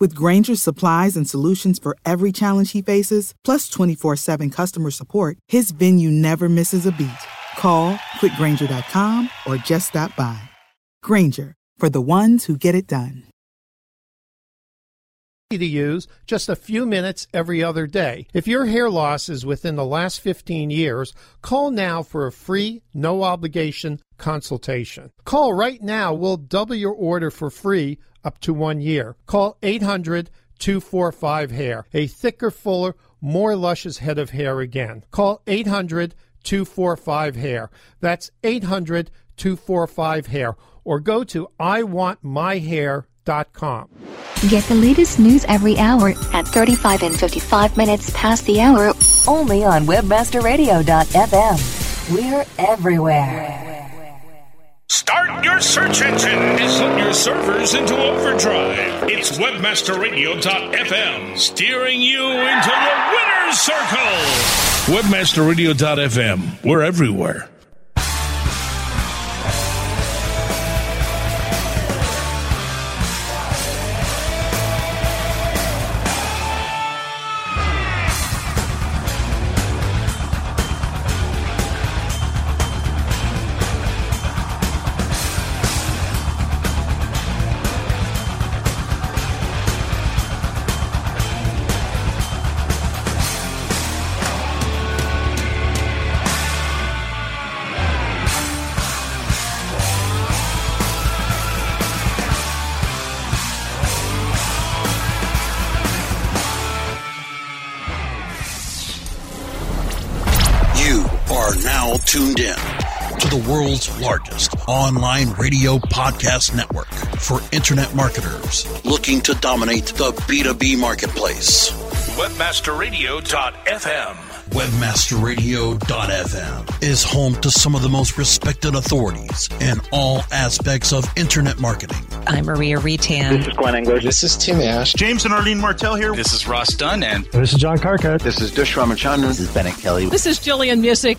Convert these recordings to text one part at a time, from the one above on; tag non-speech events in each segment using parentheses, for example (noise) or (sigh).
With Grainger's supplies and solutions for every challenge he faces, plus 24 7 customer support, his venue never misses a beat. Call quickgranger.com or just stop by. Granger, for the ones who get it done. to use just a few minutes every other day. If your hair loss is within the last 15 years, call now for a free, no obligation consultation. Call right now. We'll double your order for free up to one year. Call 800 245 Hair. A thicker, fuller, more luscious head of hair again. Call 800 245 Hair. That's 800 245 Hair. Or go to iwantmyhair.com. Get the latest news every hour at 35 and 55 minutes past the hour Only on webmasterradio.fm. We're everywhere. Start your search engine and put your servers into overdrive. It's webmasterradio.fm steering you into the winner's circle. Webmasterradio.fm. We're everywhere. World's largest online radio podcast network for internet marketers looking to dominate the B2B marketplace. Webmasterradio.fm. Webmasterradio.fm is home to some of the most respected authorities in all aspects of internet marketing. I'm Maria Retan. This is Glenn Engler. This is Tim Ash. James and Arlene Martell here. This is Ross Dunn and this is John Carcutt. This is Dush Ramachandran. This is Bennett Kelly. This is Gillian Muessig.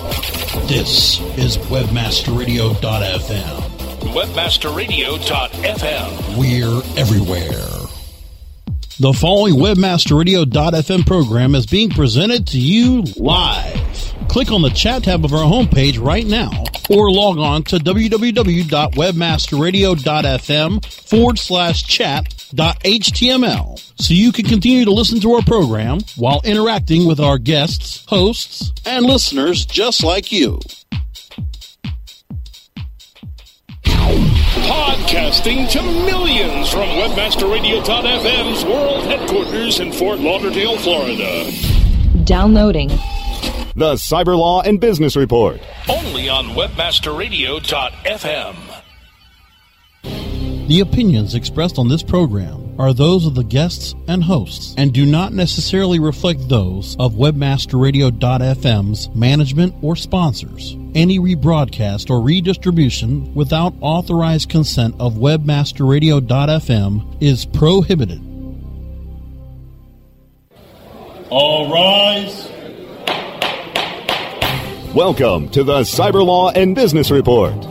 This is WebmasterRadio.fm. Webmasterradio.fm. We're everywhere. The following WebmasterRadio.fm program is being presented to you live. Click on the chat tab of our homepage right now or log on to www.webmasterradio.fm forward slash chat.html so you can continue to listen to our program while interacting with our guests, hosts, and listeners just like you. Podcasting to millions from WebmasterRadio.fm's world headquarters in Fort Lauderdale, Florida. Downloading. The Cyber Law and Business Report. Only on WebmasterRadio.fm. The opinions expressed on this program are those of the guests and hosts and do not necessarily reflect those of WebmasterRadio.fm's management or sponsors. Any rebroadcast or redistribution without authorized consent of WebmasterRadio.fm is prohibited. All rise. Welcome to the Cyber Law and Business Report.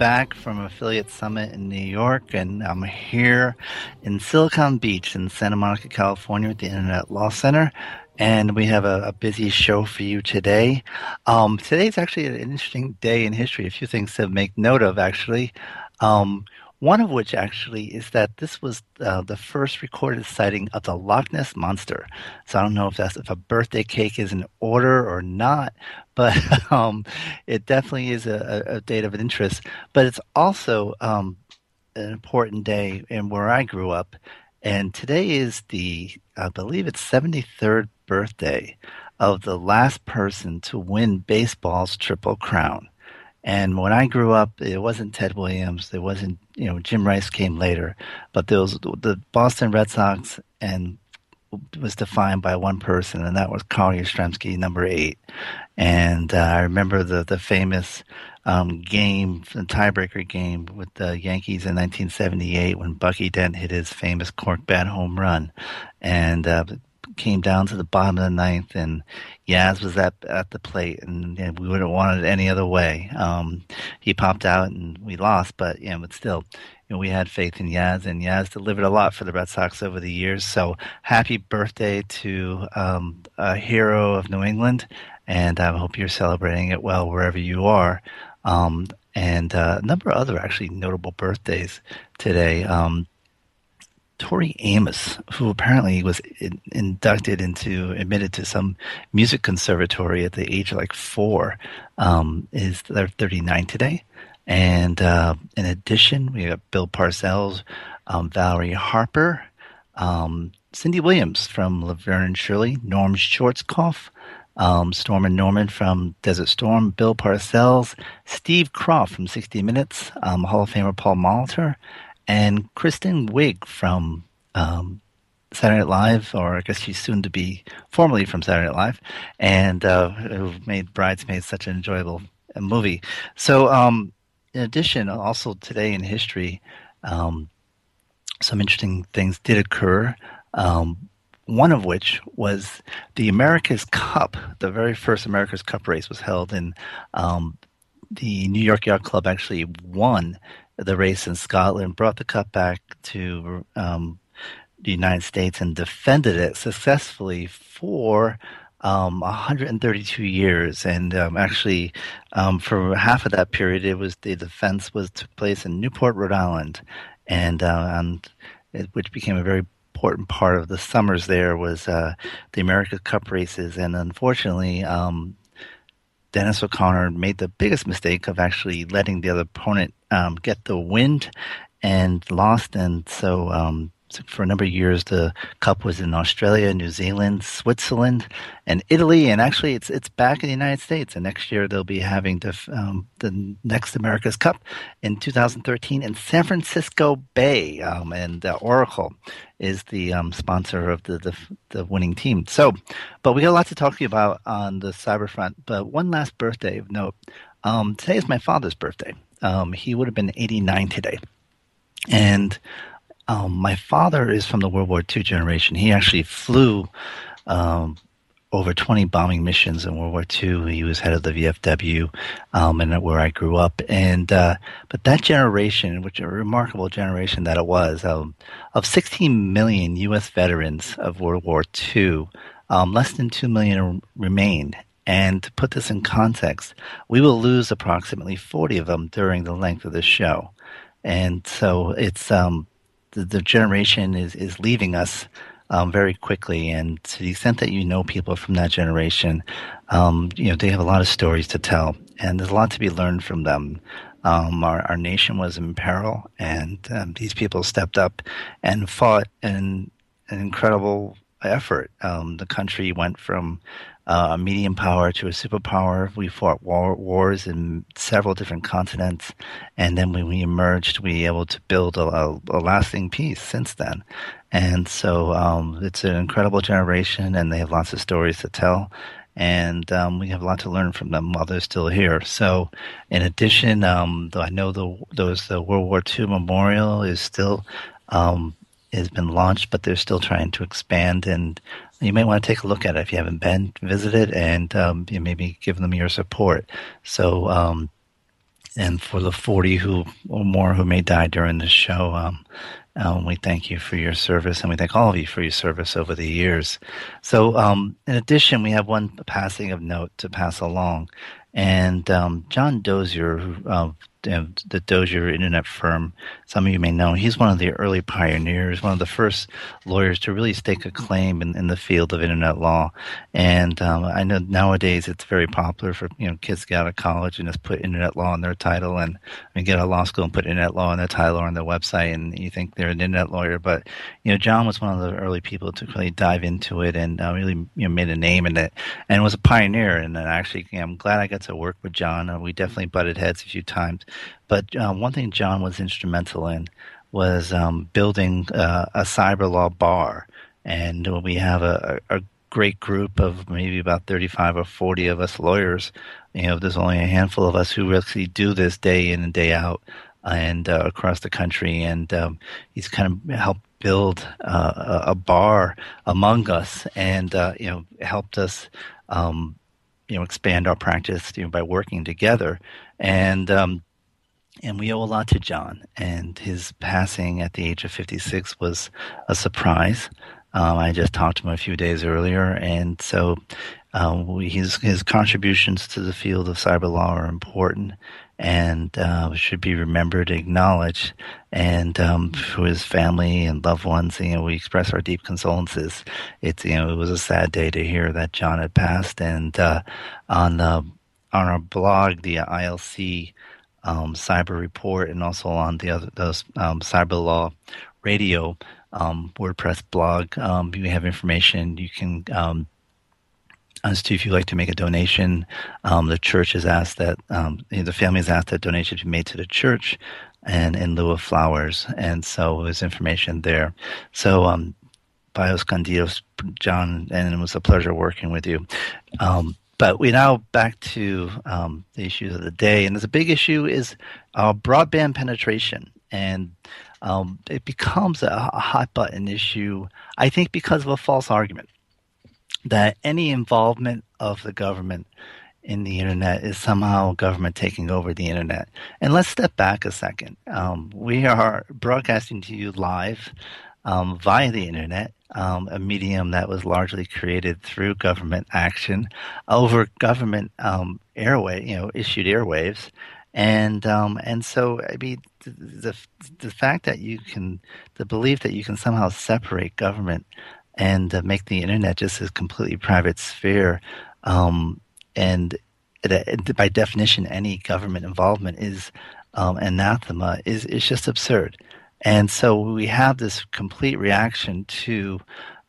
back from Affiliate Summit in New York, and I'm here in Silicon Beach in Santa Monica, California, at the Internet Law Center. And we have a, a busy show for you today. Um, today's actually an interesting day in history. A few things to make note of, actually. Um, one of which actually is that this was uh, the first recorded sighting of the Loch Ness monster. So I don't know if that's if a birthday cake is in order or not, (laughs) but um, it definitely is a, a, date of interest. But it's also um, an important day in where I grew up, and today is the I believe it's 73rd birthday of the last person to win baseball's triple crown. And when I grew up, it wasn't Ted Williams. It wasn't, you know, Jim Rice came later, but was the Boston Red Sox and was defined by one person, and that was Carl Yastrzemski, number eight. And uh, I remember the the famous um, game, the tiebreaker game with the Yankees in 1978 when Bucky Dent hit his famous cork bat home run, and uh, came down to the bottom of the ninth, and Yaz was at at the plate, and, we would have wanted it any other way. Um, he popped out, and we lost, but yeah, but still, you know, we had faith in Yaz, and Yaz delivered a lot for the Red Sox over the years. So happy birthday to um, a hero of New England, and I hope you're celebrating it well wherever you are. Um, and uh, a number of other actually notable birthdays today. Um, Tori Amos, who apparently was in, inducted into, admitted to some music conservatory at the age of like four, um, is they're 39 today. And uh, in addition, we got Bill Parcells, um, Valerie Harper, um, Cindy Williams from Laverne and Shirley, Norm Schwarzkopf, um, Storm and Norman from Desert Storm, Bill Parcells, Steve Kroft from 60 Minutes, um, Hall of Famer Paul Molitor, and Kristen Wiig from um, Saturday Night Live, or I guess she's soon to be formerly from Saturday Night Live, and uh, who made Bridesmaids such an enjoyable uh, movie. So, um, in addition, also today in history, um, some interesting things did occur. Um, one of which was the America's Cup. The very first America's Cup race was held in um, the New York Yacht Club. Actually, won the race in Scotland, brought the cup back to um, the United States, and defended it successfully for um, 132 years. And um, actually, um, for half of that period, it was the defense was took place in Newport, Rhode Island, and uh, and it, which became a very important part of the summers there was uh, the America's Cup races, and unfortunately, um, Dennis O'Connor made the biggest mistake of actually letting the other opponent um, get the wind and lost. And so, um, for a number of years, the cup was in Australia, New Zealand, Switzerland, and Italy. And actually, it's it's back in the United States. And next year, they'll be having the um, the next America's Cup in 2013 in San Francisco Bay. Um, and uh, Oracle is the um, sponsor of the, the, the winning team. So, but we got a lot to talk to you about on the cyber front. But one last birthday note. Um, today is my father's birthday. Um, he would have been 89 today. And um, my father is from the World War II generation. He actually flew um, over 20 bombing missions in World War II. He was head of the VFW, um, and where I grew up. And uh, but that generation, which a remarkable generation that it was, um, of 16 million U.S. veterans of World War II, um, less than 2 million remained. And to put this in context, we will lose approximately 40 of them during the length of this show. And so it's um, the, the generation is, is leaving us um, very quickly. And to the extent that you know people from that generation, um, you know, they have a lot of stories to tell. And there's a lot to be learned from them. Um, our, our nation was in peril, and um, these people stepped up and fought in an incredible effort. Um, the country went from uh, a medium power to a superpower. We fought war, wars in several different continents, and then when we emerged, we were able to build a, a, a lasting peace since then. And so um, it's an incredible generation, and they have lots of stories to tell. And um, we have a lot to learn from them while they're still here. So, in addition, um, I know the those the World War II memorial is still um, has been launched, but they're still trying to expand. And you may want to take a look at it if you haven't been visited, and um, maybe give them your support. So, um, and for the forty who or more who may die during the show, um, um, we thank you for your service, and we thank all of you for your service over the years. So, um, in addition, we have one passing of note to pass along, and um, John Dozier, who uh, the Dozier Internet firm. Some of you may know he's one of the early pioneers, one of the first lawyers to really stake a claim in, in the field of internet law. And um, I know nowadays it's very popular for you know kids to get out of college and just put internet law in their title, and I mean, get out of law school and put internet law in their title or on their website, and you think they're an internet lawyer. But you know, John was one of the early people to really dive into it and uh, really you know made a name in it, and was a pioneer. And actually, I'm glad I got to work with John. Uh, we definitely butted heads a few times but uh, one thing John was instrumental in was um, building uh, a cyber law bar, and we have a, a, great group of maybe about 35 or 40 of us lawyers. You know, there's only a handful of us who actually do this day in and day out, and uh, across the country. And um, he's kind of helped build uh, a bar among us, and uh, you know, helped us. Um, you know, expand our practice you know, by working together, and um, and we owe a lot to John. And his passing at the age of 56 was a surprise. Um, I just talked to him a few days earlier, and so um, his his contributions to the field of cyber law are important and uh, should be remembered, acknowledged. And um, for his family and loved ones, you know, we express our deep condolences. It's you know, it was a sad day to hear that John had passed, and uh, on the on our blog, the ILC um, cyber report and also on the other those um, cyber law radio um, WordPress blog. Um, you have information. You can um, as to if you'd like to make a donation. Um, the church has asked that the family has asked that donations be made to the church and in lieu of flowers. And so there's information there. So um, Bios Candidos, John, and it was a pleasure working with you. But we now back to um, the issues of the day, and a big issue is uh, broadband penetration, and um, it becomes a hot button issue. I think because of a false argument that any involvement of the government in the internet is somehow government taking over the internet. And let's step back a second. Um, we are broadcasting to you live um, via the internet, um, a medium that was largely created through government action over government um, airway, you know, issued airwaves, and um, and so I mean the, the, fact that you can the belief that you can somehow separate government and uh, make the internet just a completely private sphere, um, and by definition, any government involvement is um, anathema is is just absurd. And so we have this complete reaction to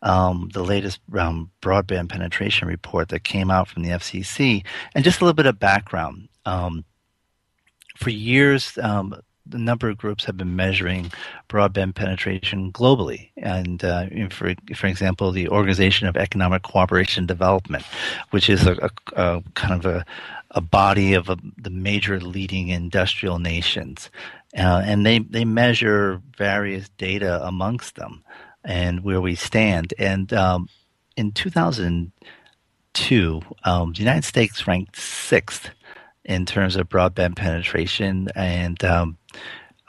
um, the latest um, broadband penetration report that came out from the FCC. And just a little bit of background. Um, for years, um, the number of groups have been measuring broadband penetration globally. And uh, for, for example, the Organization of Economic Cooperation and Development, which is a, a, a kind of a, a body of a, the major leading industrial nations uh, and they they measure various data amongst them and where we stand. And um, in 2002, um, the United States ranked sixth in terms of broadband penetration, and um,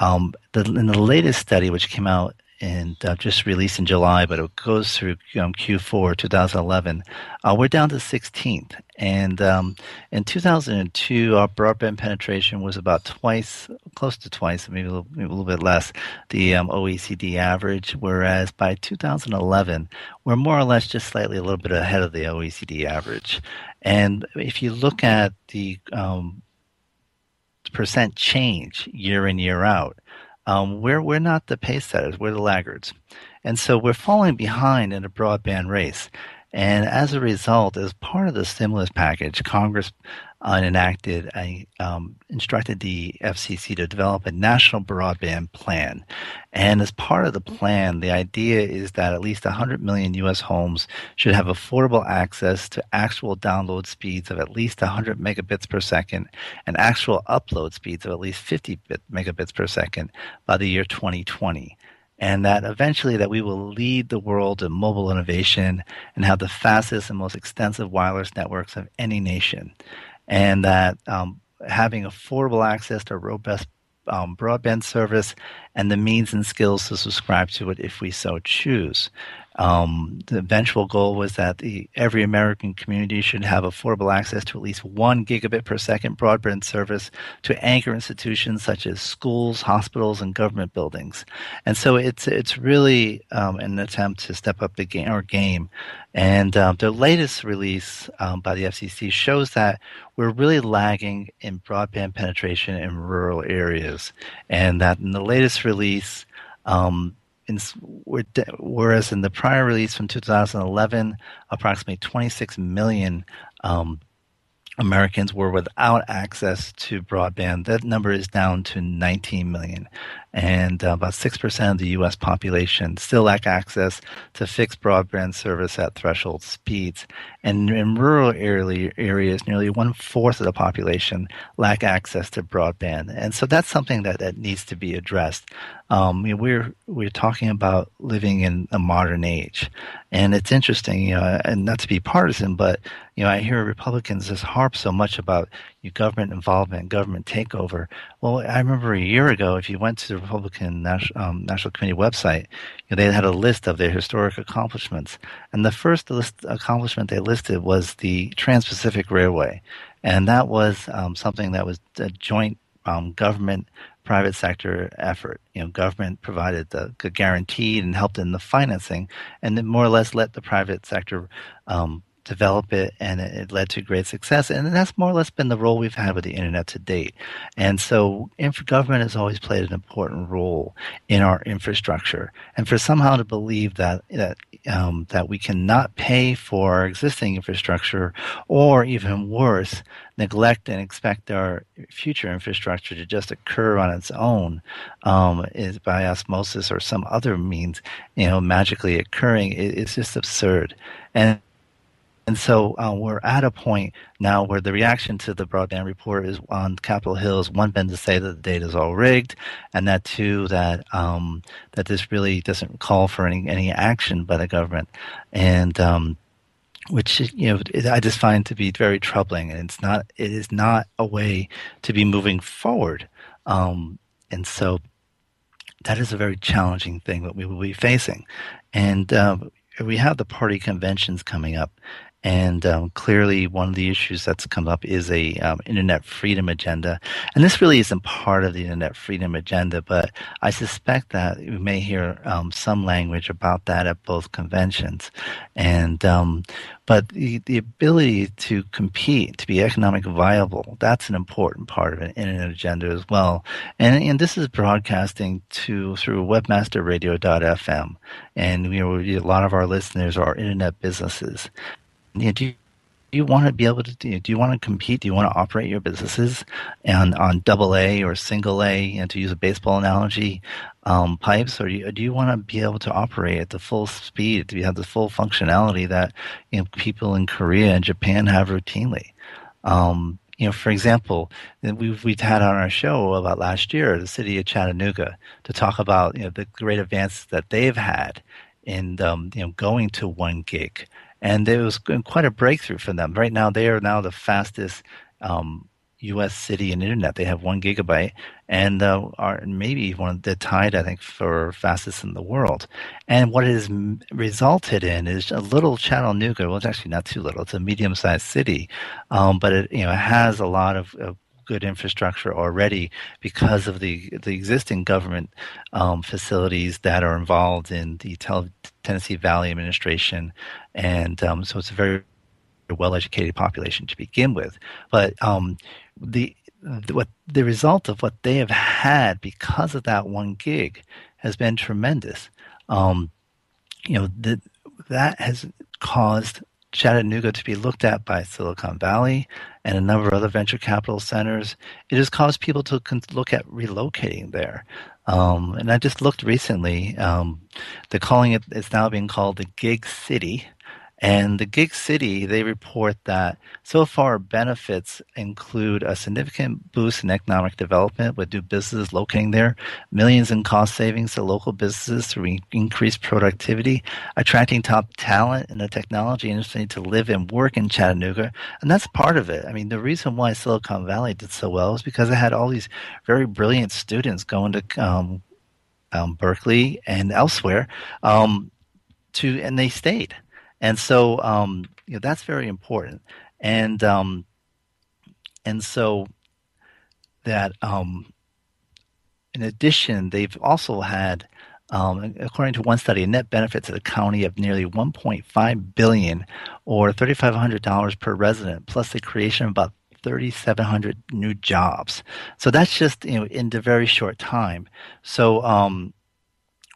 um the, in the latest study, which came out and uh, just released in July, but it goes through um, Q4 2011. Uh, we're down to 16th, and um, in 2002, our broadband penetration was about twice, close to twice, maybe a little, maybe a little bit less, the um, OECD average. Whereas by 2011, we're more or less just slightly a little bit ahead of the OECD average. And if you look at the um, percent change year in year out um, we're we're not the pace setters. We're the laggards, and so we're falling behind in a broadband race. And as a result, as part of the stimulus package, Congress uh, enacted a um, instructed the FCC to develop a national broadband plan. And as part of the plan, the idea is that at least 100 million U.S. homes should have affordable access to actual download speeds of at least 100 megabits per second and actual upload speeds of at least 50 megabits per second by the year 2020 and that eventually that we will lead the world in mobile innovation and have the fastest and most extensive wireless networks of any nation and that um, having affordable access to robust um, broadband service and the means and skills to subscribe to it if we so choose. Um, the eventual goal was that the, every American community should have affordable access to at least one gigabit per second broadband service to anchor institutions such as schools, hospitals, and government buildings. And so it's it's really um, an attempt to step up the game game. And the latest release um, by the FCC shows that we're really lagging in broadband penetration in rural areas, and that in the latest release. Um, in, whereas in the prior release from 2011, approximately 26 million um, Americans were without access to broadband. That number is down to 19 million and about 6% of the U.S. population still lack access to fixed broadband service at threshold speeds. And in rural areas, nearly one fourth of the population lack access to broadband. And so that's something that, that needs to be addressed. Um, you know, we're we're talking about living in a modern age, and it's interesting, you know, and not to be partisan, but you know, I hear Republicans just harp so much about government involvement, government takeover. Well, I remember a year ago, if you went to the Republican National, um, National Committee website, you know, they had a list of their historic accomplishments. And the first list accomplishment they listed was the Trans Pacific Railway. And that was um, something that was a joint um, government private sector effort. You know, government provided the, guaranteed and helped in the financing, and then more or less let the private sector um, develop it and it, led to great success. And that's more or less been the role we've had with the internet to date. And so government has always played an important role in our infrastructure. And for somehow to believe that, that, um, that we cannot pay for our existing infrastructure or even worse, neglect and expect our future infrastructure to just occur on its own um, is by osmosis or some other means, you know, magically occurring, it's just absurd. And and so uh, we're at a point now where the reaction to the broadband report is on Capitol Hill is one been to say that the data is all rigged, and that two that um, that this really doesn't call for any any action by the government, and um, which you know I just find to be very troubling, and it's not it is not a way to be moving forward, um, and so that is a very challenging thing that we will be facing, and. Um, we have the party conventions coming up, and um, clearly, one of the issues that's come up is a um, internet freedom agenda. And this really isn't part of the internet freedom agenda, but I suspect that we may hear um, some language about that at both conventions. And um, but the, the ability to compete, to be economically viable, that's an important part of an internet agenda as well. And and this is broadcasting to through webmasterradio.fm, and you know, a lot of our listeners are internet businesses you know, do you, do you want to be able to do, do you want to compete? Do you want to operate your businesses and on double A or single A, you know, to use a baseball analogy, um, pipes, or do you, do you want to be able to operate at the full speed? You have the full functionality that you know people in Korea and Japan have routinely? Um, you know, for example, we've we've had on our show about last year the city of Chattanooga to talk about you know the great advances that they've had in um, you know going to one gig and it was quite a breakthrough for them. Right now, they are now the fastest um, U.S. city in internet. They have one gigabyte, and uh, are maybe one of the tied, I think, for fastest in the world. And what it has resulted in is a little Chattanooga. Well, it's actually not too little. It's a medium-sized city, um, but it you know has a lot of, of good infrastructure already because of the the existing government um, facilities that are involved in the Tel- Tennessee Valley Administration, and um, so it's a very well educated population to begin with. But um, the what the result of what they have had because of that one gig has been tremendous. Um, you know that has caused Chattanooga to be looked at by Silicon Valley and a number of other venture capital centers. It has caused people to look at relocating there. Um, and I just looked recently. Um, they're calling it. It's now being called the Gig City, and the Gig City, they report that so far benefits include a significant boost in economic development with new businesses locating there, millions in cost savings to local businesses through increased productivity, attracting top talent in the technology industry to live and work in Chattanooga. And that's part of it. I mean, the reason why Silicon Valley did so well is because it had all these very brilliant students going to um, um, Berkeley and elsewhere um, to, and they stayed. And so, um, you know, that's very important. And um, and so that um, in addition, they've also had, um, according to one study, a net benefit to the county of nearly 1.5 billion, or $3,500 per resident, plus the creation of about 3,700 new jobs. So that's just you know in the very short time. So um,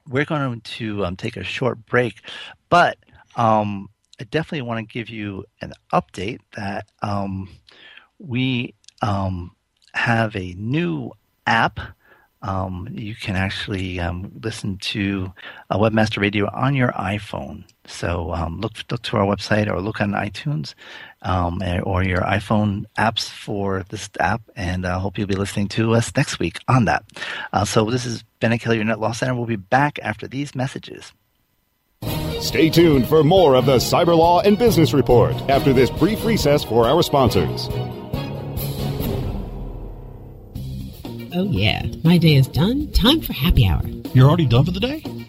we're going to um, take a short break, but um, I definitely want to give you an update that um, we um, have a new app. Um, you can actually um, listen to a Webmaster Radio on your iPhone. So look look to our website or look on iTunes or your iPhone apps for this app, and I hope you'll be listening to us next week on that. Uh, so this is Bennett Kelly, your Net Law Center. We'll be back after these messages. Stay tuned for more of the Cyber Law and Business Report after this brief recess for our sponsors. Oh, yeah. My day is done. Time for happy hour. You're already done for the day?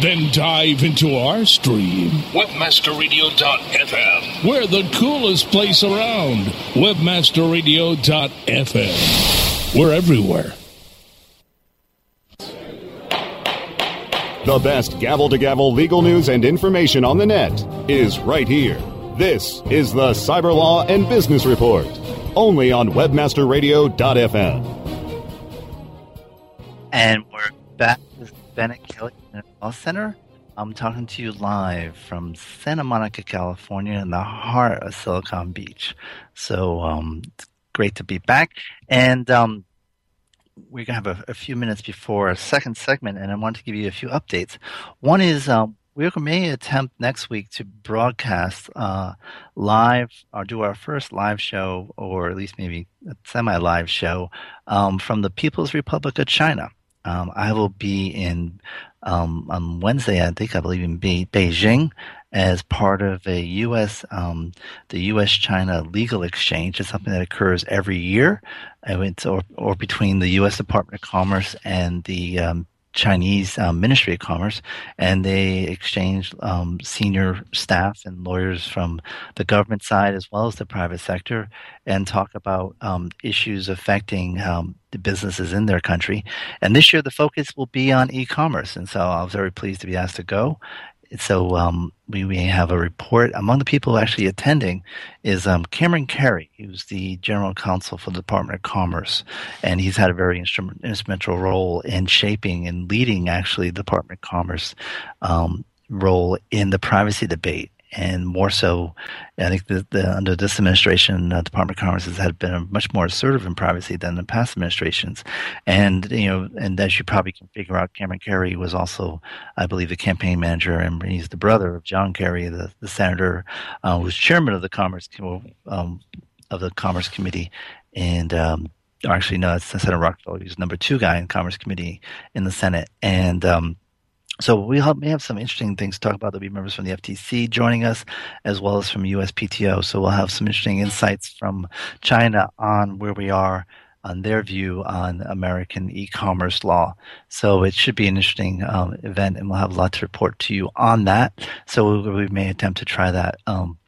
Then dive into our stream, webmasterradio.fm. We're the coolest place around. Webmasterradio.fm. We're everywhere. The best gavel to gavel legal news and information on the net is right here. This is the Cyber Law and Business Report, only on webmasterradio.fm. And we're back with Bennett Kelly Law Center. I'm talking to you live from Santa Monica, California, in the heart of Silicon Beach. So um, great to be back. And um, we're going to have a, a, few minutes before our second segment, and I want to give you a few updates. One is um, we may attempt next week to broadcast uh, live or do our first live show, or at least maybe a semi live show um, from the People's Republic of China. Um, I will be in um, on Wednesday, I think I believe in Be- Beijing as part of a U.S. Um, the U.S.-China legal exchange. It's something that occurs every year, it's or, or between the U.S. Department of Commerce and the um, Chinese um, Ministry of Commerce, and they exchange um, senior staff and lawyers from the government side as well as the private sector, and talk about um, issues affecting um, the businesses in their country. And this year, the focus will be on e-commerce, and so I was very pleased to be asked to go so um, we, we have a report. Among the people actually attending is um, Cameron Kerry, who's the general counsel for the Department of Commerce, and he's had a very instrument, instrumental role in shaping and leading actually the Department of Commerce um, role in the privacy debate and more so, I think the, the, under this administration, uh, Department of Commerce has had been much more assertive in privacy than the past administrations. And you know, and as you probably can figure out, Cameron Kerry was also, I believe, the campaign manager, and he's the brother of John Kerry, the, the senator uh, who's chairman of the Commerce um, of the Commerce Committee, and um, actually no, it's Senator Rockefeller. He's number two guy in Commerce Committee in the Senate, and um, so we may have some interesting things to talk about. There'll be members from the FTC joining us, as well as from USPTO. So we'll have some interesting insights from China on where we are on their view on American e-commerce law. So it should be an interesting um, event, and we'll have a lot to report to you on that. So we, we may attempt to try that um,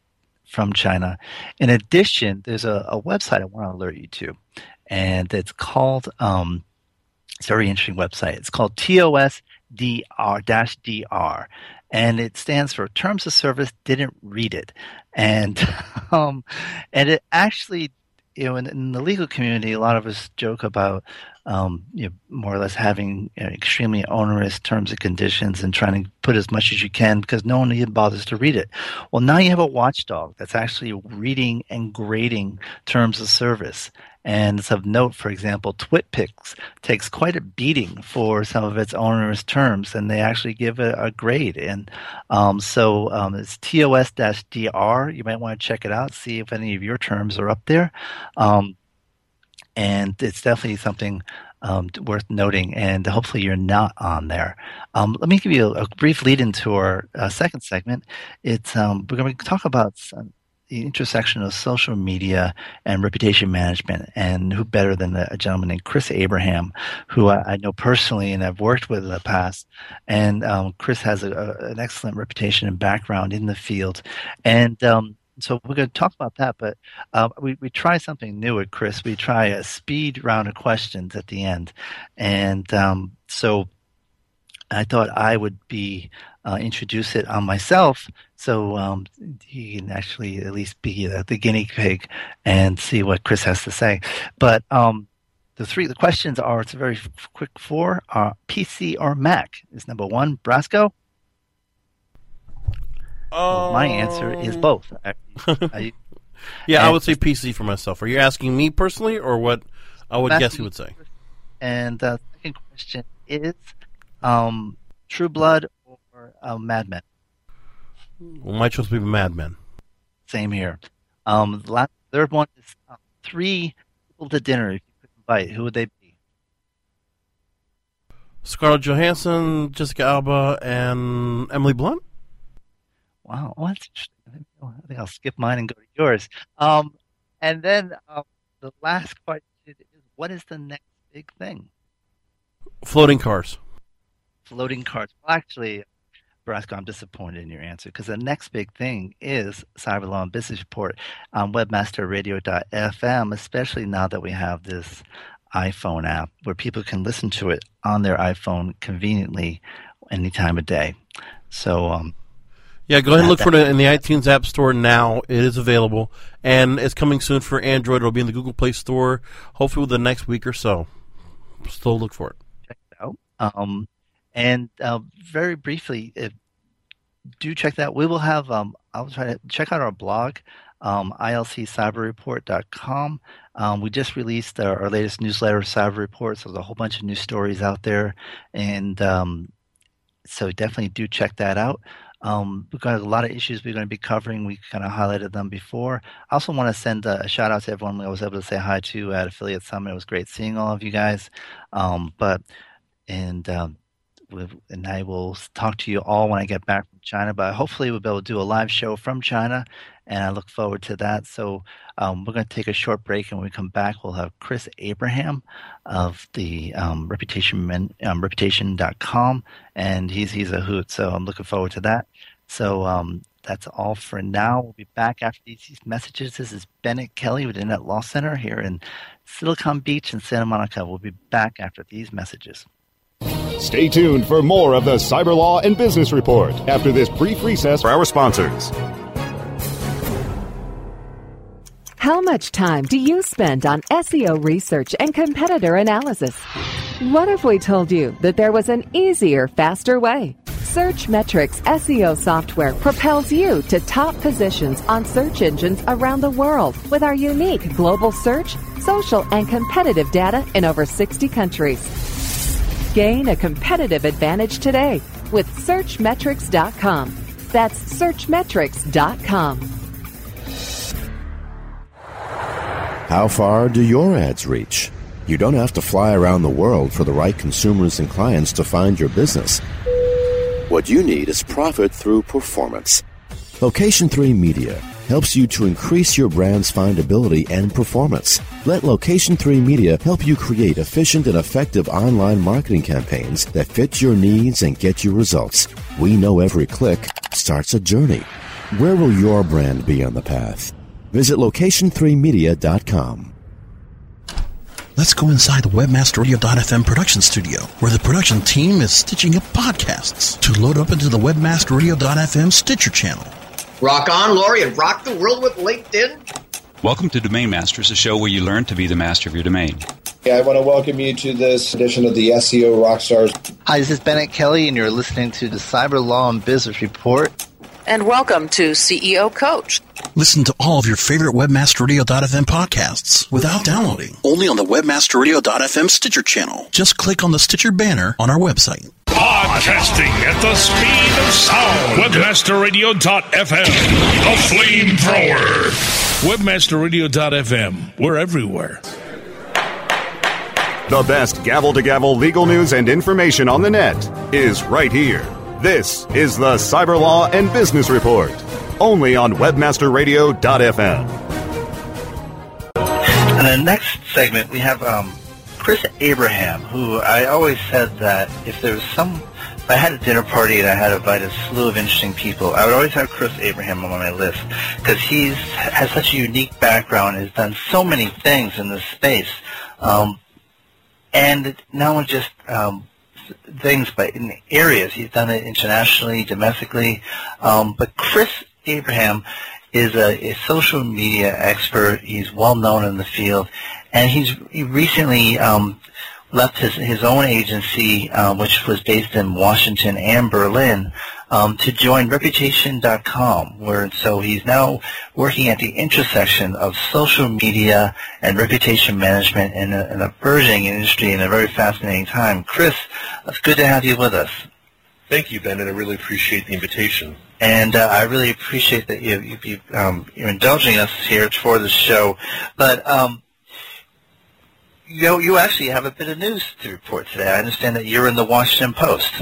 from China. In addition, there's a, a, website I want to alert you to, and it's called. Um, it's a very interesting website. It's called TOS DR dash DR, and it stands for Terms of Service. Didn't read it, and (laughs) um, and it actually, you know, in, in, the legal community, a lot of us joke about um, you know, more or less having you know, extremely onerous terms and conditions and trying to put as much as you can because no one even bothers to read it. Well, now you have a watchdog that's actually reading and grading terms of service and it's of note, for example, TwitPics takes quite a beating for some of its onerous terms, and they actually give it a grade. And um, so um, it's TOS-DR. You might want to check it out, see if any of your terms are up there. Um, and it's definitely something um, worth noting, and hopefully you're not on there. Um, let me give you a, a brief lead into our uh, second segment. It's um, we're going to talk about some, the intersection of social media and reputation management. And who better than a gentleman named Chris Abraham, who I, I know personally and I've worked with in the past. And um, Chris has a, a, an excellent reputation and background in the field. And um, so we're going to talk about that, but uh, we, we try something new at Chris. We try a speed round of questions at the end. And um, so I thought I would be uh, introduce it on myself so um, he can actually at least be the, the, guinea pig and see what Chris has to say. But um, the three the questions are it's a very quick four are PC or Mac is number one Brasco. well, my answer is um, both. (laughs) I, yeah, I would say PC for myself. Are you asking me personally, or what? I would guess you would say. And the second question is um, True Blood or uh, Mad Men? Well, my choice would be Mad Men. Same here. Um, the last, third one is uh, three people to dinner if you could invite. Who would they be? Scarlett Johansson, Jessica Alba, and Emily Blunt. Wow, well, that's interesting. I think I'll skip mine and go to yours. Um, and then um, the last question is, what is the next big thing? Floating cars floating cars. Well, actually, Brasco, I'm disappointed in your answer because the next big thing is Cyber Law and Business Report on webmasterradio.fm, especially now that we have this iPhone app where people can listen to it on their iPhone conveniently any time of day. So, um, yeah, go ahead and look for it in the iTunes App Store now. It is available, and it's coming soon for Android. It'll be in the Google Play Store, hopefully within the next week or so. Still look for it. Check it out. Um, and uh, very briefly, if, do check that. We will have. Um, I'll try to check out our blog, um, ilccyberreport.com. Um, we just released our, our, latest newsletter, Cyber Reports. So there's a whole bunch of new stories out there, and um, so definitely do check that out. Um, we've got a lot of issues we're going to be covering. We kind of highlighted them before. I also want to send a, shout out to everyone I was able to say hi to at Affiliate Summit. It was great seeing all of you guys. Um, but and um, and I will talk to you all when I get back from China. But hopefully, we'll be able to do a live show from China, and I look forward to that. So um, we're going to take a short break, and when we come back, we'll have Chris Abraham of the um, Reputation um, Reputation.com, and he's he's a hoot. So I'm looking forward to that. So um, that's all for now. We'll be back after these messages. This is Bennett Kelly with Internet Law Center here in Silicon Beach and Santa Monica. We'll be back after these messages. Stay tuned for more of the Cyber Law and Business Report after this brief recess for our sponsors. How much time do you spend on SEO research and competitor analysis? What if we told you that there was an easier, faster way? Searchmetrics SEO software propels you to top positions on search engines around the world with our unique global search, social, and competitive data in over 60 countries. Gain a competitive advantage today with Searchmetrics.com. That's Searchmetrics.com. How far do your ads reach? You don't have to fly around the world for the right consumers and clients to find your business. What you need is profit through performance. Location 3 Media helps you to increase your brand's findability and performance. Let Location 3 Media help you create efficient and effective online marketing campaigns that fit your needs and get you results. We know every click starts a journey. Where will your brand be on the path? Visit location3media.com. Let's go inside the WebmasterRadio.fm production studio, where the production team is stitching up podcasts to load up into the WebmasterRadio.fm Stitcher channel. Rock on, Lori, and rock the world with LinkedIn. Welcome to Domain Masters, a show where you learn to be the master of your domain. Yeah, I want to welcome you to this edition of the SEO Rockstars. Hi, this is Bennett Kelly, and you're listening to the Cyber Law and Business Report. And welcome to CEO Coach. Listen to all of your favorite WebmasterRadio.fm podcasts without downloading. Only on the WebmasterRadio.fm Stitcher channel. Just click on the Stitcher banner on our website. Podcasting at the speed of sound. WebmasterRadio.fm. The flamethrower. WebmasterRadio.fm. We're everywhere. The best gavel to gavel legal news and information on the net is right here. This is the Cyber Law and Business Report, only on WebmasterRadio.fm. In the next segment, we have um, Chris Abraham, who I always said that if there was some, if I had a dinner party and I had to invite a slew of interesting people, I would always have Chris Abraham on my list because he's has such a unique background, has done so many things in this space, um, and not only just um, things, but in areas. He's done it internationally, domestically. Um, but Chris Abraham is a, a, social media expert. He's well known in the field, and he's he recently um, left his his own agency, um, which was based in Washington and Berlin, um, to join Reputation.com, where so he's now working at the intersection of social media and reputation management in a, in a burgeoning industry in a very fascinating time. Chris, it's good to have you with us. Thank you, Ben, and I really appreciate the invitation. And uh, I really appreciate that you, you, you um, you're indulging us here for the show. But um, you know, you actually have a bit of news to report today. I understand that you're in the Washington Post.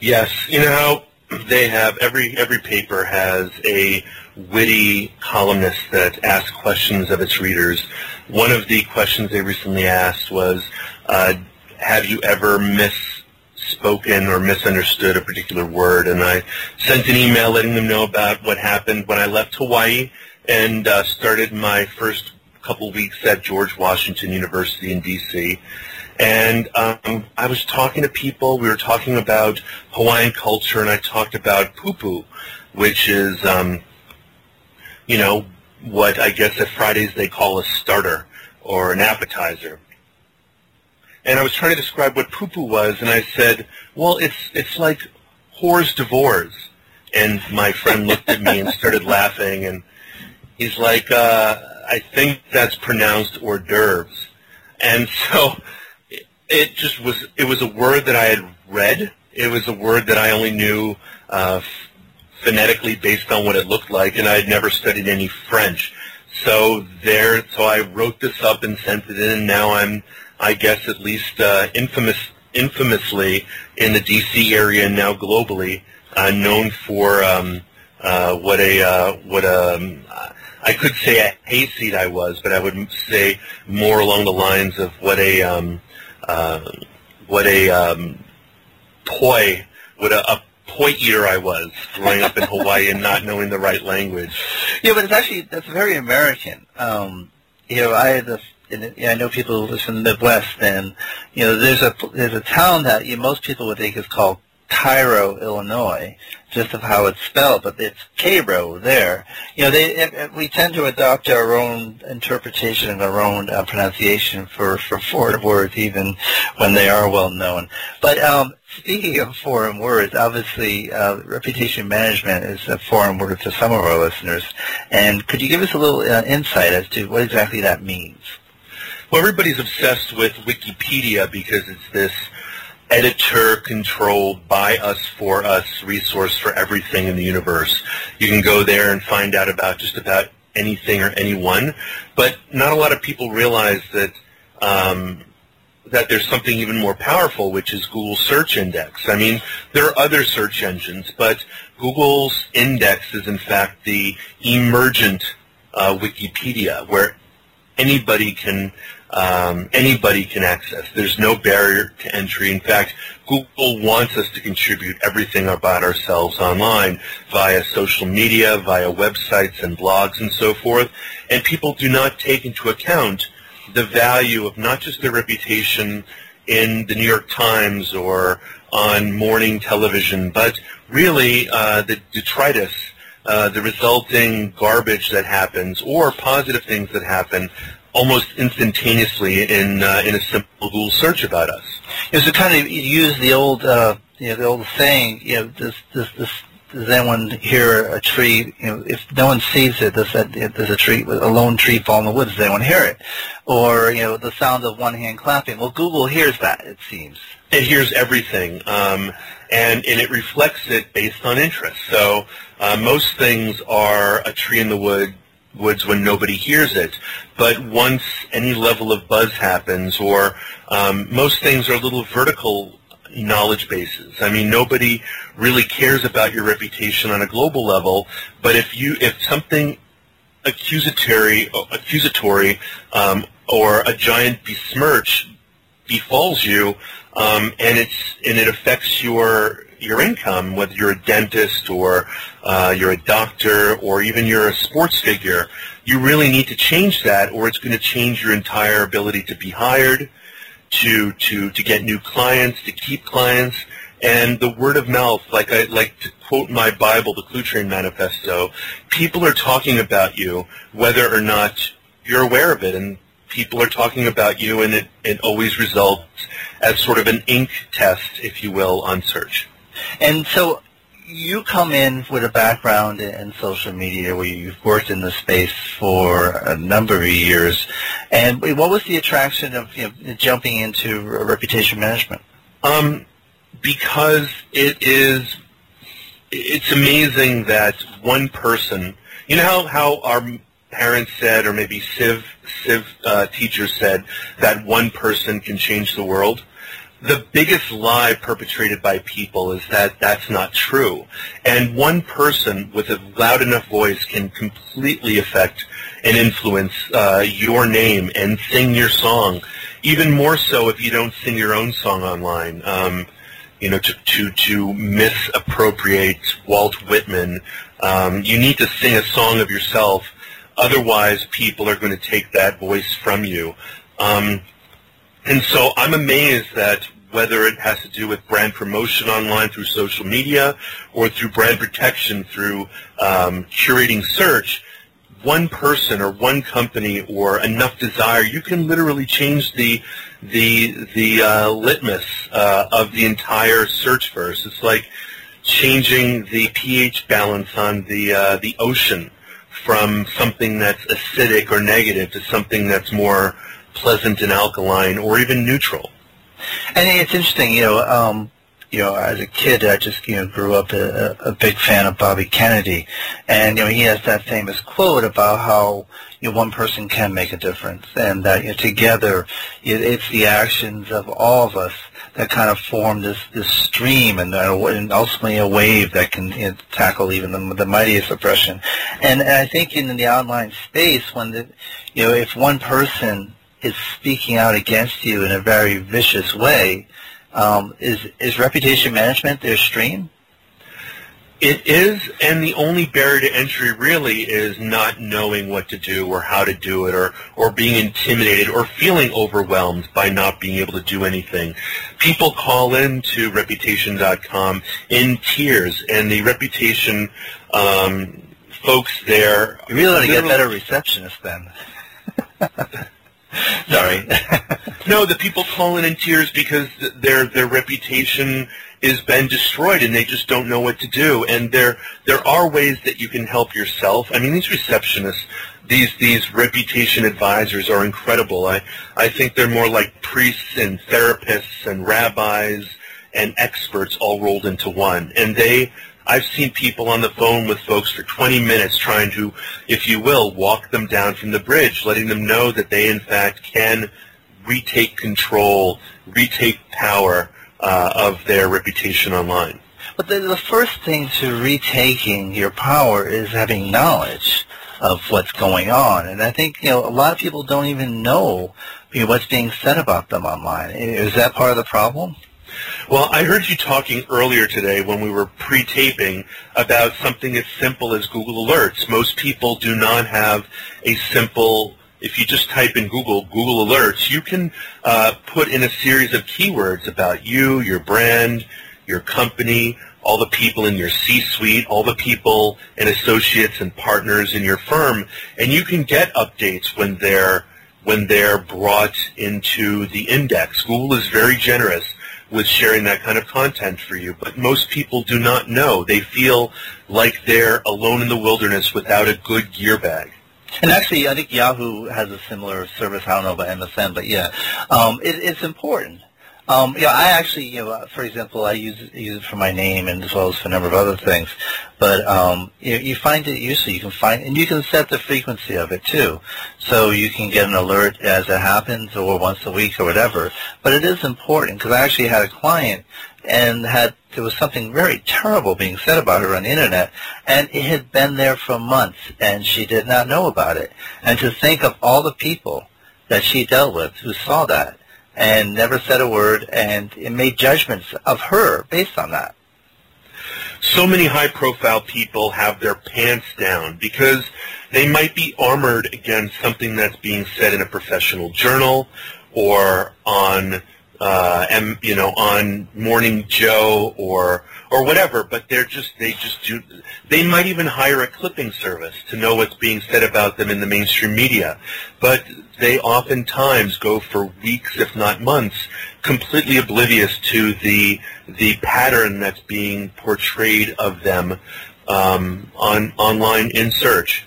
Yes, you know they have every every paper has a witty columnist that asks questions of its readers. One of the questions they recently asked was, uh, "Have you ever misspoken or misunderstood a particular word?" And I sent an email letting them know about what happened when I left Hawaii and uh, started my first couple weeks at George Washington University in D.C. And um, I was talking to people. We were talking about Hawaiian culture, and I talked about pupu, which is, um, you know, what I guess at Fridays they call a starter or an appetizer. And I was trying to describe what pupu was, and I said, well, it's it's like whore's d'oeuvres. And my friend looked at me and started laughing, and he's like, uh, I think that's pronounced hors d'oeuvres. And so it just was it was a word that I had read. It was a word that I only knew uh, phonetically based on what it looked like, and I had never studied any French. So there, so I wrote this up and sent it in. And now I'm, I guess, at least uh, infamous infamously in the D.C. area and now globally uh, known for um, uh, what a uh, what a um, I could say a hayseed I was, but I would say more along the lines of what a um, uh, what a um, poi, what a, a poi eater I was growing up in Hawaii and not knowing the right language. Yeah, but it's actually that's very American. Um, you know, I had. I know people who in the Midwest, and you know, there's a there's a town that you know, most people would think is called Cairo, Illinois, just of how it's spelled, but it's Cairo there. You know, they we tend to adopt our own interpretation and our own uh, pronunciation for for foreign words, even when they are well known. But um, speaking of foreign words, obviously, uh, reputation management is a foreign word to some of our listeners. And could you give us a little uh, insight as to what exactly that means? Well, everybody's obsessed with Wikipedia because it's this editor-controlled, by us, for us resource for everything in the universe. You can go there and find out about just about anything or anyone, but not a lot of people realize that um, that there's something even more powerful, which is Google search index. I mean, there are other search engines, but Google's index is in fact the emergent uh, Wikipedia, where anybody can um, anybody can access. There's no barrier to entry. In fact, Google wants us to contribute everything about ourselves online via social media, via websites and blogs and so forth. And people do not take into account the value of not just their reputation in the New York Times or on morning television, but really uh, the detritus uh, the resulting garbage that happens or positive things that happen almost instantaneously in uh, in a simple Google search about us. Is it kind of use the old uh, you know the old saying you know this this does anyone hear a tree? You know, if no one sees it, does that does a tree, a lone tree fall in the woods? Does anyone hear it? Or you know, the sound of one hand clapping. Well, Google hears that. It seems it hears everything, um, and and it reflects it based on interest. So uh, most things are a tree in the wood woods when nobody hears it. But once any level of buzz happens, or um, most things are little vertical knowledge bases. I mean, nobody really cares about your reputation on a global level. But if you, if something accusatory, accusatory, um, or a giant besmirch befalls you, um, and it's and it affects your your income, whether you're a dentist or uh, you're a doctor or even you're a sports figure, you really need to change that or it's going to change your entire ability to be hired, to, to, to get new clients, to keep clients. And the word of mouth, like I like to quote my Bible, the Cluetrain Manifesto, people are talking about you whether or not you're aware of it. And people are talking about you and it, it always results as sort of an ink test, if you will, on search. And so you come in with a background in social media where you've worked in the space for a number of years. And what was the attraction of you know, jumping into reputation management? Um, because it is, it's amazing that one person, you know how, how our parents said, or maybe Civ, Civ uh, teachers said, that one person can change the world? The biggest lie perpetrated by people is that that's not true. And one person with a loud enough voice can completely affect and influence uh, your name and sing your song. Even more so if you don't sing your own song online. Um, you know, to, to, to misappropriate Walt Whitman. Um, you need to sing a song of yourself. Otherwise, people are going to take that voice from you. Um, and so I'm amazed that whether it has to do with brand promotion online through social media or through brand protection through um, curating search, one person or one company or enough desire, you can literally change the the the uh, litmus uh, of the entire search verse. It's like changing the pH balance on the uh, the ocean from something that's acidic or negative to something that's more pleasant and alkaline or even neutral. And it's interesting, you know, um, you know, as a kid, I just, you know, grew up a, a big fan of Bobby Kennedy. And, you know, he has that famous quote about how, you know, one person can make a difference and that, you know, together, it, it's the actions of all of us that kind of form this, this stream and, uh, and ultimately a wave that can you know, tackle even the, the mightiest oppression. And, and I think in the online space, when the, you know, if one person is speaking out against you in a very vicious way, um, is is reputation management their stream? It is, and the only barrier to entry really is not knowing what to do or how to do it or, or being intimidated or feeling overwhelmed by not being able to do anything. People call in to Reputation.com in tears, and the Reputation um, folks there... You really ought to get better receptionists then. (laughs) Sorry. (laughs) no, the people calling in tears because their their reputation has been destroyed and they just don't know what to do. And there there are ways that you can help yourself. I mean, these receptionists, these these reputation advisors are incredible. I I think they're more like priests and therapists and rabbis and experts all rolled into one. And they I've seen people on the phone with folks for 20 minutes trying to, if you will, walk them down from the bridge, letting them know that they in fact can retake control, retake power uh, of their reputation online. But the, the first thing to retaking your power is having knowledge of what's going on. And I think, you know, a lot of people don't even know, you know what's being said about them online. Is that part of the problem? Well, I heard you talking earlier today when we were pre-taping about something as simple as Google Alerts. Most people do not have a simple if you just type in Google, Google Alerts, you can uh, put in a series of keywords about you, your brand, your company, all the people in your C-suite, all the people and associates and partners in your firm, and you can get updates when they're when they're brought into the index. Google is very generous with sharing that kind of content for you. But most people do not know. They feel like they're alone in the wilderness without a good gear bag. And actually, I think Yahoo has a similar service. I don't know about MSN, but yeah, um, it, it's important um, yeah, I actually, you know, for example, I use use it for my name and as well as for a number of other things. But um, you, you find it useful. You can find, and you can set the frequency of it too, so you can get an alert as it happens, or once a week, or whatever. But it is important because I actually had a client and had there was something very terrible being said about her on the internet, and it had been there for months, and she did not know about it. And to think of all the people that she dealt with who saw that and never said a word and made judgments of her based on that. So many high-profile people have their pants down because they might be armored against something that's being said in a professional journal or on uh, and you know on Morning Joe or or whatever, but they're just they just do. They might even hire a clipping service to know what's being said about them in the mainstream media, but they oftentimes go for weeks, if not months, completely oblivious to the the pattern that's being portrayed of them um, on online in search,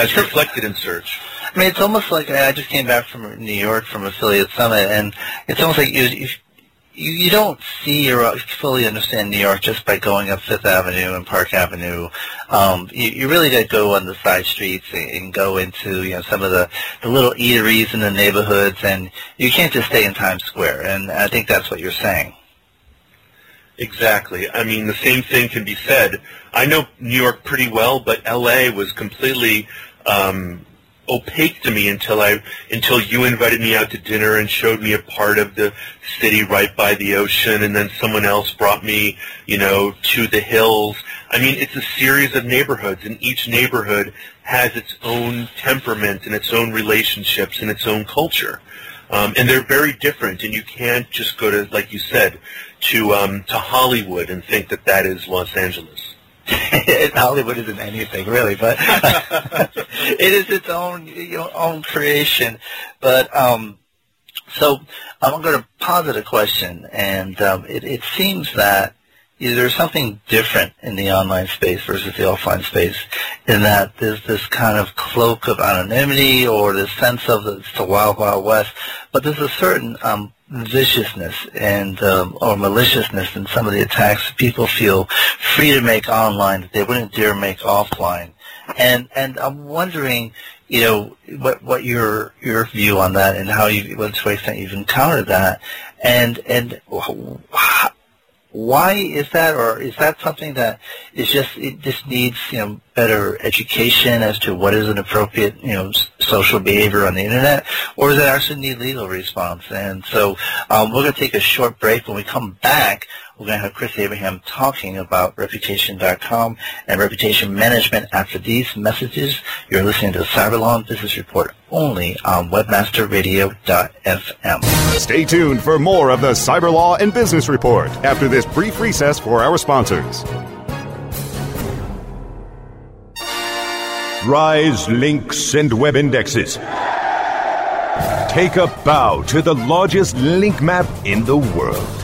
as reflected in search. I mean, it's almost like I just came back from New York from Affiliate Summit, and it's almost like you, you, you don't see or fully understand New York just by going up Fifth Avenue and Park Avenue. Um, you, you really got to go on the side streets and, go into you know some of the, the little eateries in the neighborhoods, and you can't just stay in Times Square. And I think that's what you're saying. Exactly. I mean, the same thing can be said. I know New York pretty well, but L.A. was completely um, opaque to me until I until you invited me out to dinner and showed me a part of the city right by the ocean and then someone else brought me, you know, to the hills. I mean, it's a series of neighborhoods and each neighborhood has its own temperament and its own relationships and its own culture. Um, and they're very different and you can't just go to, like you said, to, um, to Hollywood and think that that is Los Angeles. (laughs) Hollywood isn't anything really, but (laughs) it is its own you know, own creation. But um, so I'm going to posit a question, and um, it, it seems that there's something different in the online space versus the offline space. in that there's this kind of cloak of anonymity or this sense of it's the wild, wild west, but there's a certain um, viciousness and um, or maliciousness in some of the attacks people feel free to make online that they wouldn't dare make offline. And and I'm wondering, you know, what what your your view on that and how you what to extent you've encountered that, and and why is that, or is that something that is just it just needs you know better education as to what is an appropriate you know social behavior on the internet, or does it actually need legal response? And so um, we're going to take a short break. When we come back, we're going to have Chris Abraham talking about Reputation.com and reputation management after these messages. You're listening to Cyberlaw Business Report only on WebmasterRadio.fm. Stay tuned for more of the Cyberlaw and Business Report after this brief recess for our sponsors. Rise links and web indexes. Take a bow to the largest link map in the world.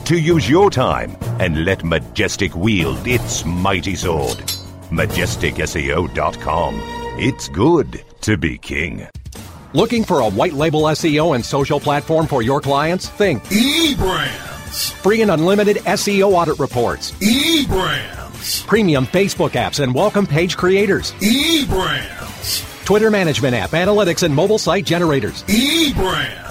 to use your time and let Majestic wield its mighty sword. MajesticSEO.com. It's good to be king. Looking for a white label SEO and social platform for your clients? Think eBrands. Free and unlimited SEO audit reports. eBrands. Premium Facebook apps and welcome page creators. eBrands. Twitter management app, analytics, and mobile site generators. eBrands.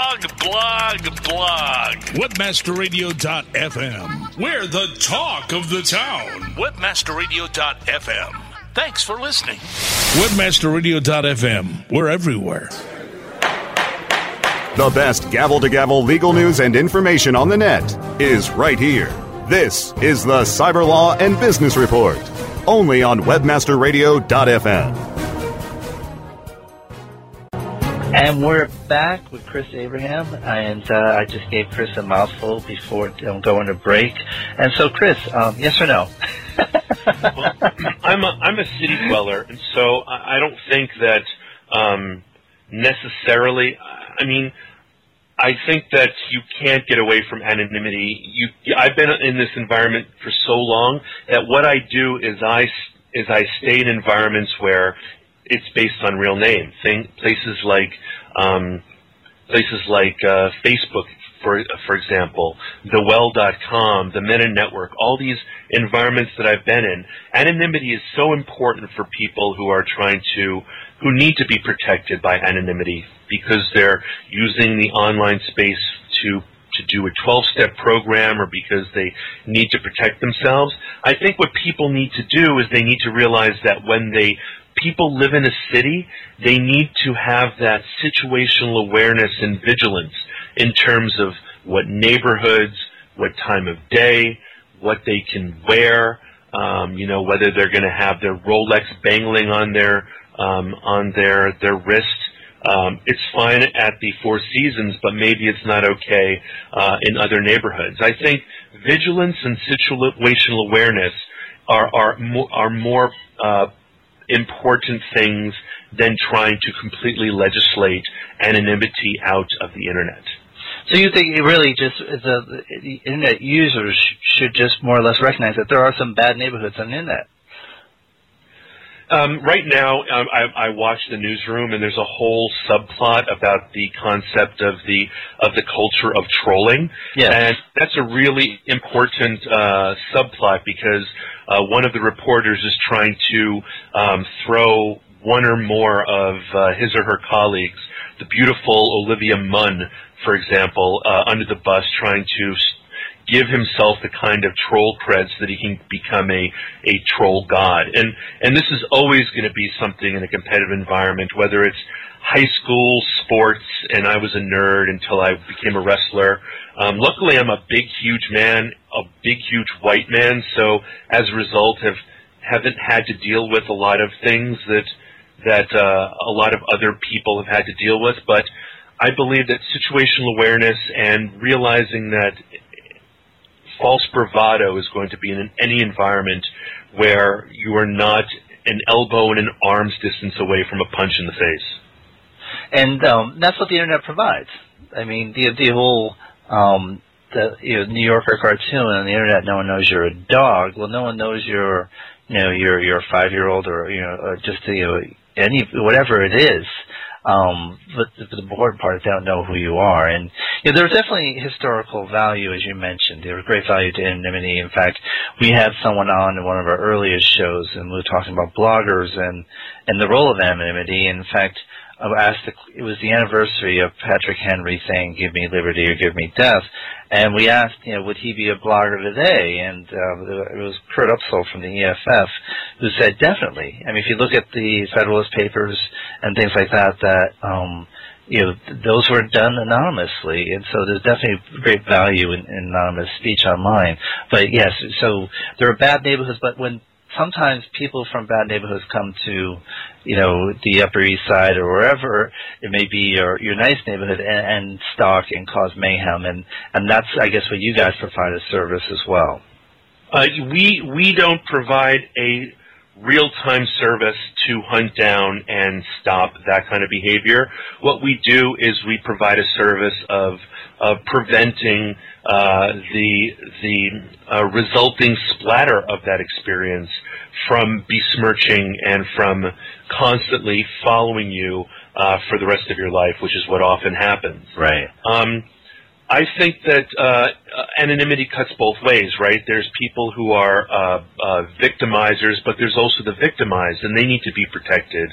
Blog, blog, blog. Webmasterradio.fm. We're the talk of the town. Webmasterradio.fm. Thanks for listening. Webmasterradio.fm. We're everywhere. The best gavel to gavel legal news and information on the net is right here. This is the Cyberlaw and Business Report, only on WebmasterRadio.fm. And we're back with Chris Abraham, and uh, I just gave Chris a mouthful before um, going to break. And so, Chris, um, yes or no? (laughs) well, I'm a I'm a city dweller, and so I, I don't think that um, necessarily. I mean, I think that you can't get away from anonymity. You, I've been in this environment for so long that what I do is I is I stay in environments where it's based on real name. Thing, places like um, places like uh, Facebook, for for example, the Well.com, the Meta Network, all these environments that I've been in. Anonymity is so important for people who are trying to who need to be protected by anonymity because they're using the online space to to do a 12-step program or because they need to protect themselves. I think what people need to do is they need to realize that when they people live in a city, they need to have that situational awareness and vigilance in terms of what neighborhoods, what time of day, what they can wear, um, you know, whether they're going to have their Rolex bangling on their um, on their their wrist. Um, it's fine at the Four Seasons, but maybe it's not okay uh, in other neighborhoods. I think vigilance and situational awareness are are more, are more uh, important things than trying to completely legislate anonymity out of the internet. So you think it really just the, the internet users should just more or less recognize that there are some bad neighborhoods on the internet? Um, right now, um, I, I watch the newsroom, and there's a whole subplot about the concept of the of the culture of trolling, yes. and that's a really important uh, subplot because uh, one of the reporters is trying to um, throw one or more of uh, his or her colleagues the beautiful Olivia Munn, for example, uh, under the bus trying to give himself the kind of troll creds that he can become a, a troll god. And, and this is always going to be something in a competitive environment, whether it's high school sports and I was a nerd until I became a wrestler. Um, luckily, I'm a big, huge man, a big, huge white man, so as a result, have haven't had to deal with a lot of things that that uh, a lot of other people have had to deal with. But I believe that situational awareness and realizing that false bravado is going to be in any environment where you are not an elbow and an arm's distance away from a punch in the face. And um, that's what the internet provides. I mean, the the whole um, the you know, New Yorker cartoon on the internet. No one knows you're a dog. Well, no one knows you're you know you're you're a five year old or you know just you know any whatever it is. Um, but, the important part is they don't know who you are. And you know, there's definitely historical value, as you mentioned. There was great value to anonymity. In fact, we had someone on in one of our earliest shows, and we were talking about bloggers and and the role of anonymity. In fact, I asked, the, it was the anniversary of Patrick Henry saying, give me liberty or give me death. And we asked, you know, would he be a blogger today? And uh, it was Kurt Opsahl from the EFF who said, definitely. I mean, if you look at the Federalist Papers and things like that, that, um, you know, those were done anonymously, and so there's definitely great value in, in anonymous speech online. But yes, so there are bad neighborhoods, but when sometimes people from bad neighborhoods come to, you know, the Upper East Side or wherever it may be, or your nice neighborhood, and, and stalk and cause mayhem, and and that's, I guess, what you guys provide as service as well. Uh, we we don't provide a real-time service to hunt down and stop that kind of behavior. What we do is we provide a service of of preventing uh, the the uh, resulting splatter of that experience from besmirching and from constantly following you uh, for the rest of your life, which is what often happens. Right. Um, I think that uh, anonymity cuts both ways, right? There's people who are uh, uh, victimizers, but there's also the victimized, and they need to be protected.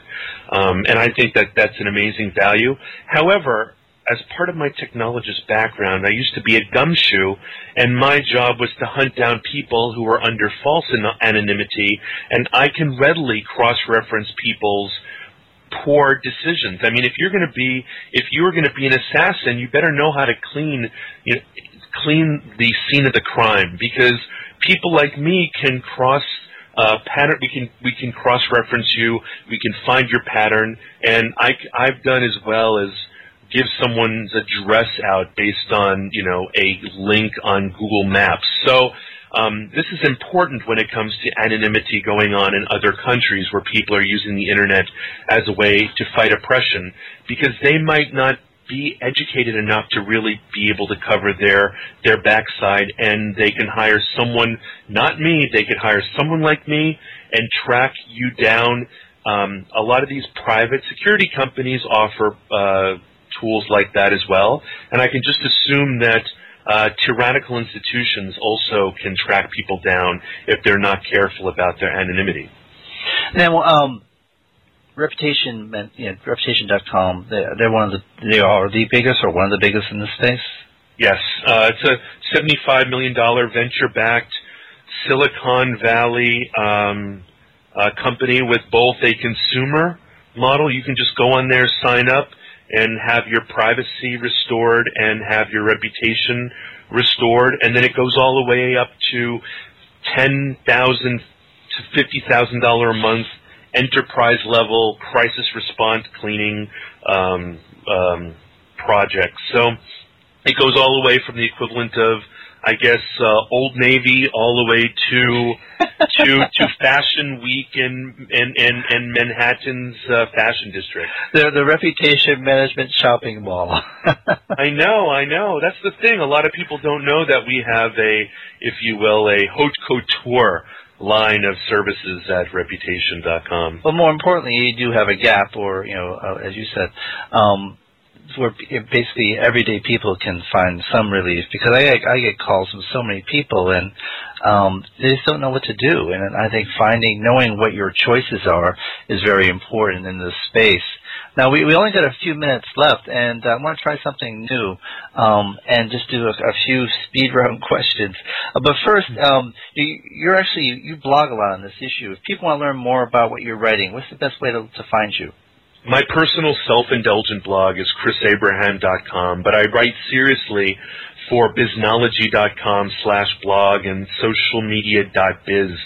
Um, and I think that that's an amazing value. However, as part of my technologist background, I used to be a gumshoe, and my job was to hunt down people who were under false anonymity, and I can readily cross-reference people's poor decisions. I mean, if you're going to be, if you're going to be an assassin, you better know how to clean, you know, clean the scene of the crime because people like me can cross uh, pattern. We can we can cross reference you. We can find your pattern, and I I've done as well as give someone's address out based on you know a link on Google Maps. So um, this is important when it comes to anonymity going on in other countries where people are using the internet as a way to fight oppression because they might not be educated enough to really be able to cover their their backside and they can hire someone not me they could hire someone like me and track you down um, a lot of these private security companies offer uh, tools like that as well and I can just assume that uh, tyrannical institutions also can track people down if they're not careful about their anonymity. Now, um, Reputation, you know, Reputation.com, they're, they're one of the, they are the biggest or one of the biggest in the space? Yes. Uh, it's a $75 million venture-backed Silicon Valley um, uh, company with both a consumer model. You can just go on there, sign up, and have your privacy restored and have your reputation restored. And then it goes all the way up to ten thousand to fifty thousand dollar a month enterprise level crisis response cleaning um, um, projects. So it goes all the way from the equivalent of I guess uh, Old Navy all the way to to to (laughs) Fashion Week in in in, in Manhattan's uh, fashion district. The the Reputation Management Shopping Mall. (laughs) I know, I know. That's the thing. A lot of people don't know that we have a, if you will, a haute couture line of services at reputation.com. But more importantly, you do have a gap, or you know, uh, as you said. Um, where basically everyday people can find some relief because I I get calls from so many people and um, they just don't know what to do and I think finding knowing what your choices are is very important in this space. Now we, we only got a few minutes left, and I want to try something new, um, and just do a, a few speed round (laughs) questions. Uh, but first, um, you, you're actually you, you blog a lot on this issue. If people want to learn more about what you're writing, what's the best way to, to find you? My personal self-indulgent blog is chrisabraham.com, but I write seriously for biznology.com slash blog and socialmedia.biz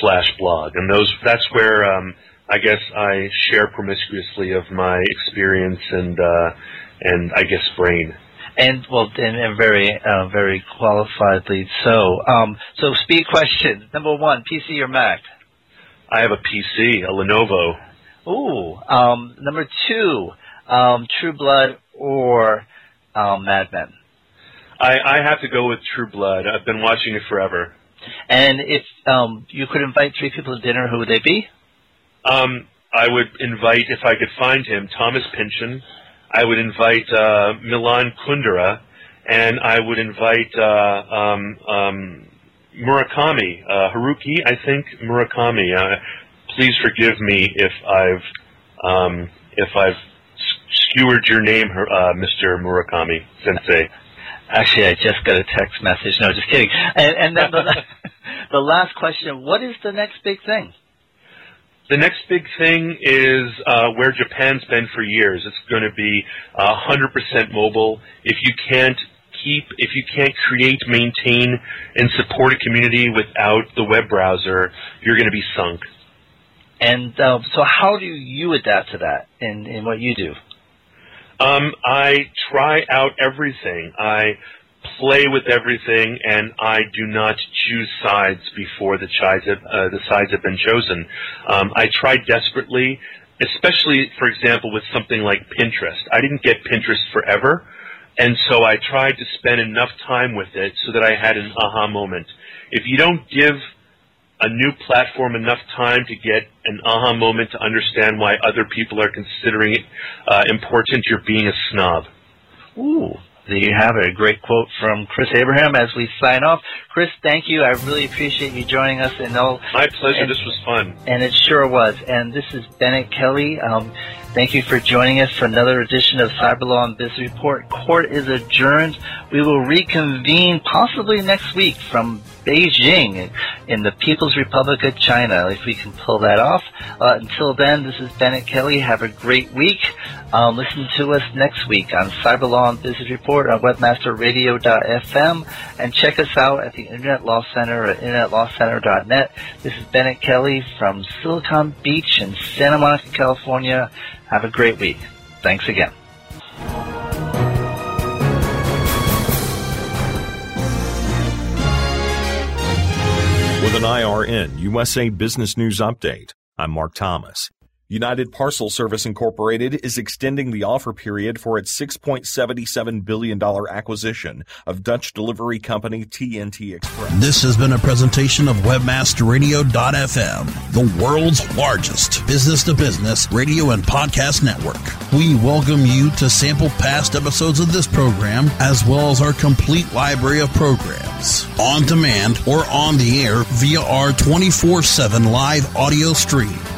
slash blog. And those that's where um, I guess I share promiscuously of my experience and uh, and I guess brain. And well, and, and very, uh, very qualifiedly so. Um, so, speed question number one: PC or Mac? I have a PC, a Lenovo. Ooh. Um, number two: um, True Blood or um, Mad Men? I, I have to go with True Blood. I've been watching it forever. And if um, you could invite three people to dinner, who would they be? Um, I would invite, if I could find him, Thomas Pynchon. I would invite uh, Milan Kundera, and I would invite uh, um, um, Murakami, uh, Haruki, I think Murakami. Uh, please forgive me if I've um, if I've skewered your name, uh, Mr. Murakami Sensei. Actually, I just got a text message. No, just kidding. And, and then the, (laughs) the last question: What is the next big thing? The next big thing is uh, where Japan's been for years. It's going to be uh, 100% mobile. If you can't keep, if you can't create, maintain, and support a community without the web browser, you're going to be sunk. And uh, so, how do you adapt to that in, in what you do? Um, I try out everything. I play with everything, and I do not choose sides before the sides have, uh, the sides have been chosen. Um, I try desperately, especially, for example, with something like Pinterest. I didn't get Pinterest forever, and so I tried to spend enough time with it so that I had an aha moment. If you don't give a new platform enough time to get an aha moment to understand why other people are considering it uh, important, you're being a snob. Ooh, there you have it. A great quote from Chris Abraham as we sign off. Chris, thank you. I really appreciate you joining us. And all, My pleasure. And, this was fun. And it sure was. And this is Bennett Kelly. Um, thank you for joining us for another edition of Cyberlaw and Biz Report. Court is adjourned. We will reconvene possibly next week from Beijing in the People's Republic of China, if we can pull that off. Uh, until then, this is Bennett Kelly. Have a great week. Um, listen to us next week on Cyberlaw and Business Report on webmasterradio.fm and check us out at the Internet Law Center at internetlawcenter.net. This is Bennett Kelly from Silicon Beach in Santa Monica, California. Have a great week. Thanks again. With an IRN USA Business News Update, I'm Mark Thomas. United Parcel Service Incorporated is extending the offer period for its $6.77 billion acquisition of Dutch delivery company TNT Express. This has been a presentation of WebmasterRadio.fm, the world's largest business to business radio and podcast network. We welcome you to sample past episodes of this program as well as our complete library of programs on demand or on the air via our 24 7 live audio stream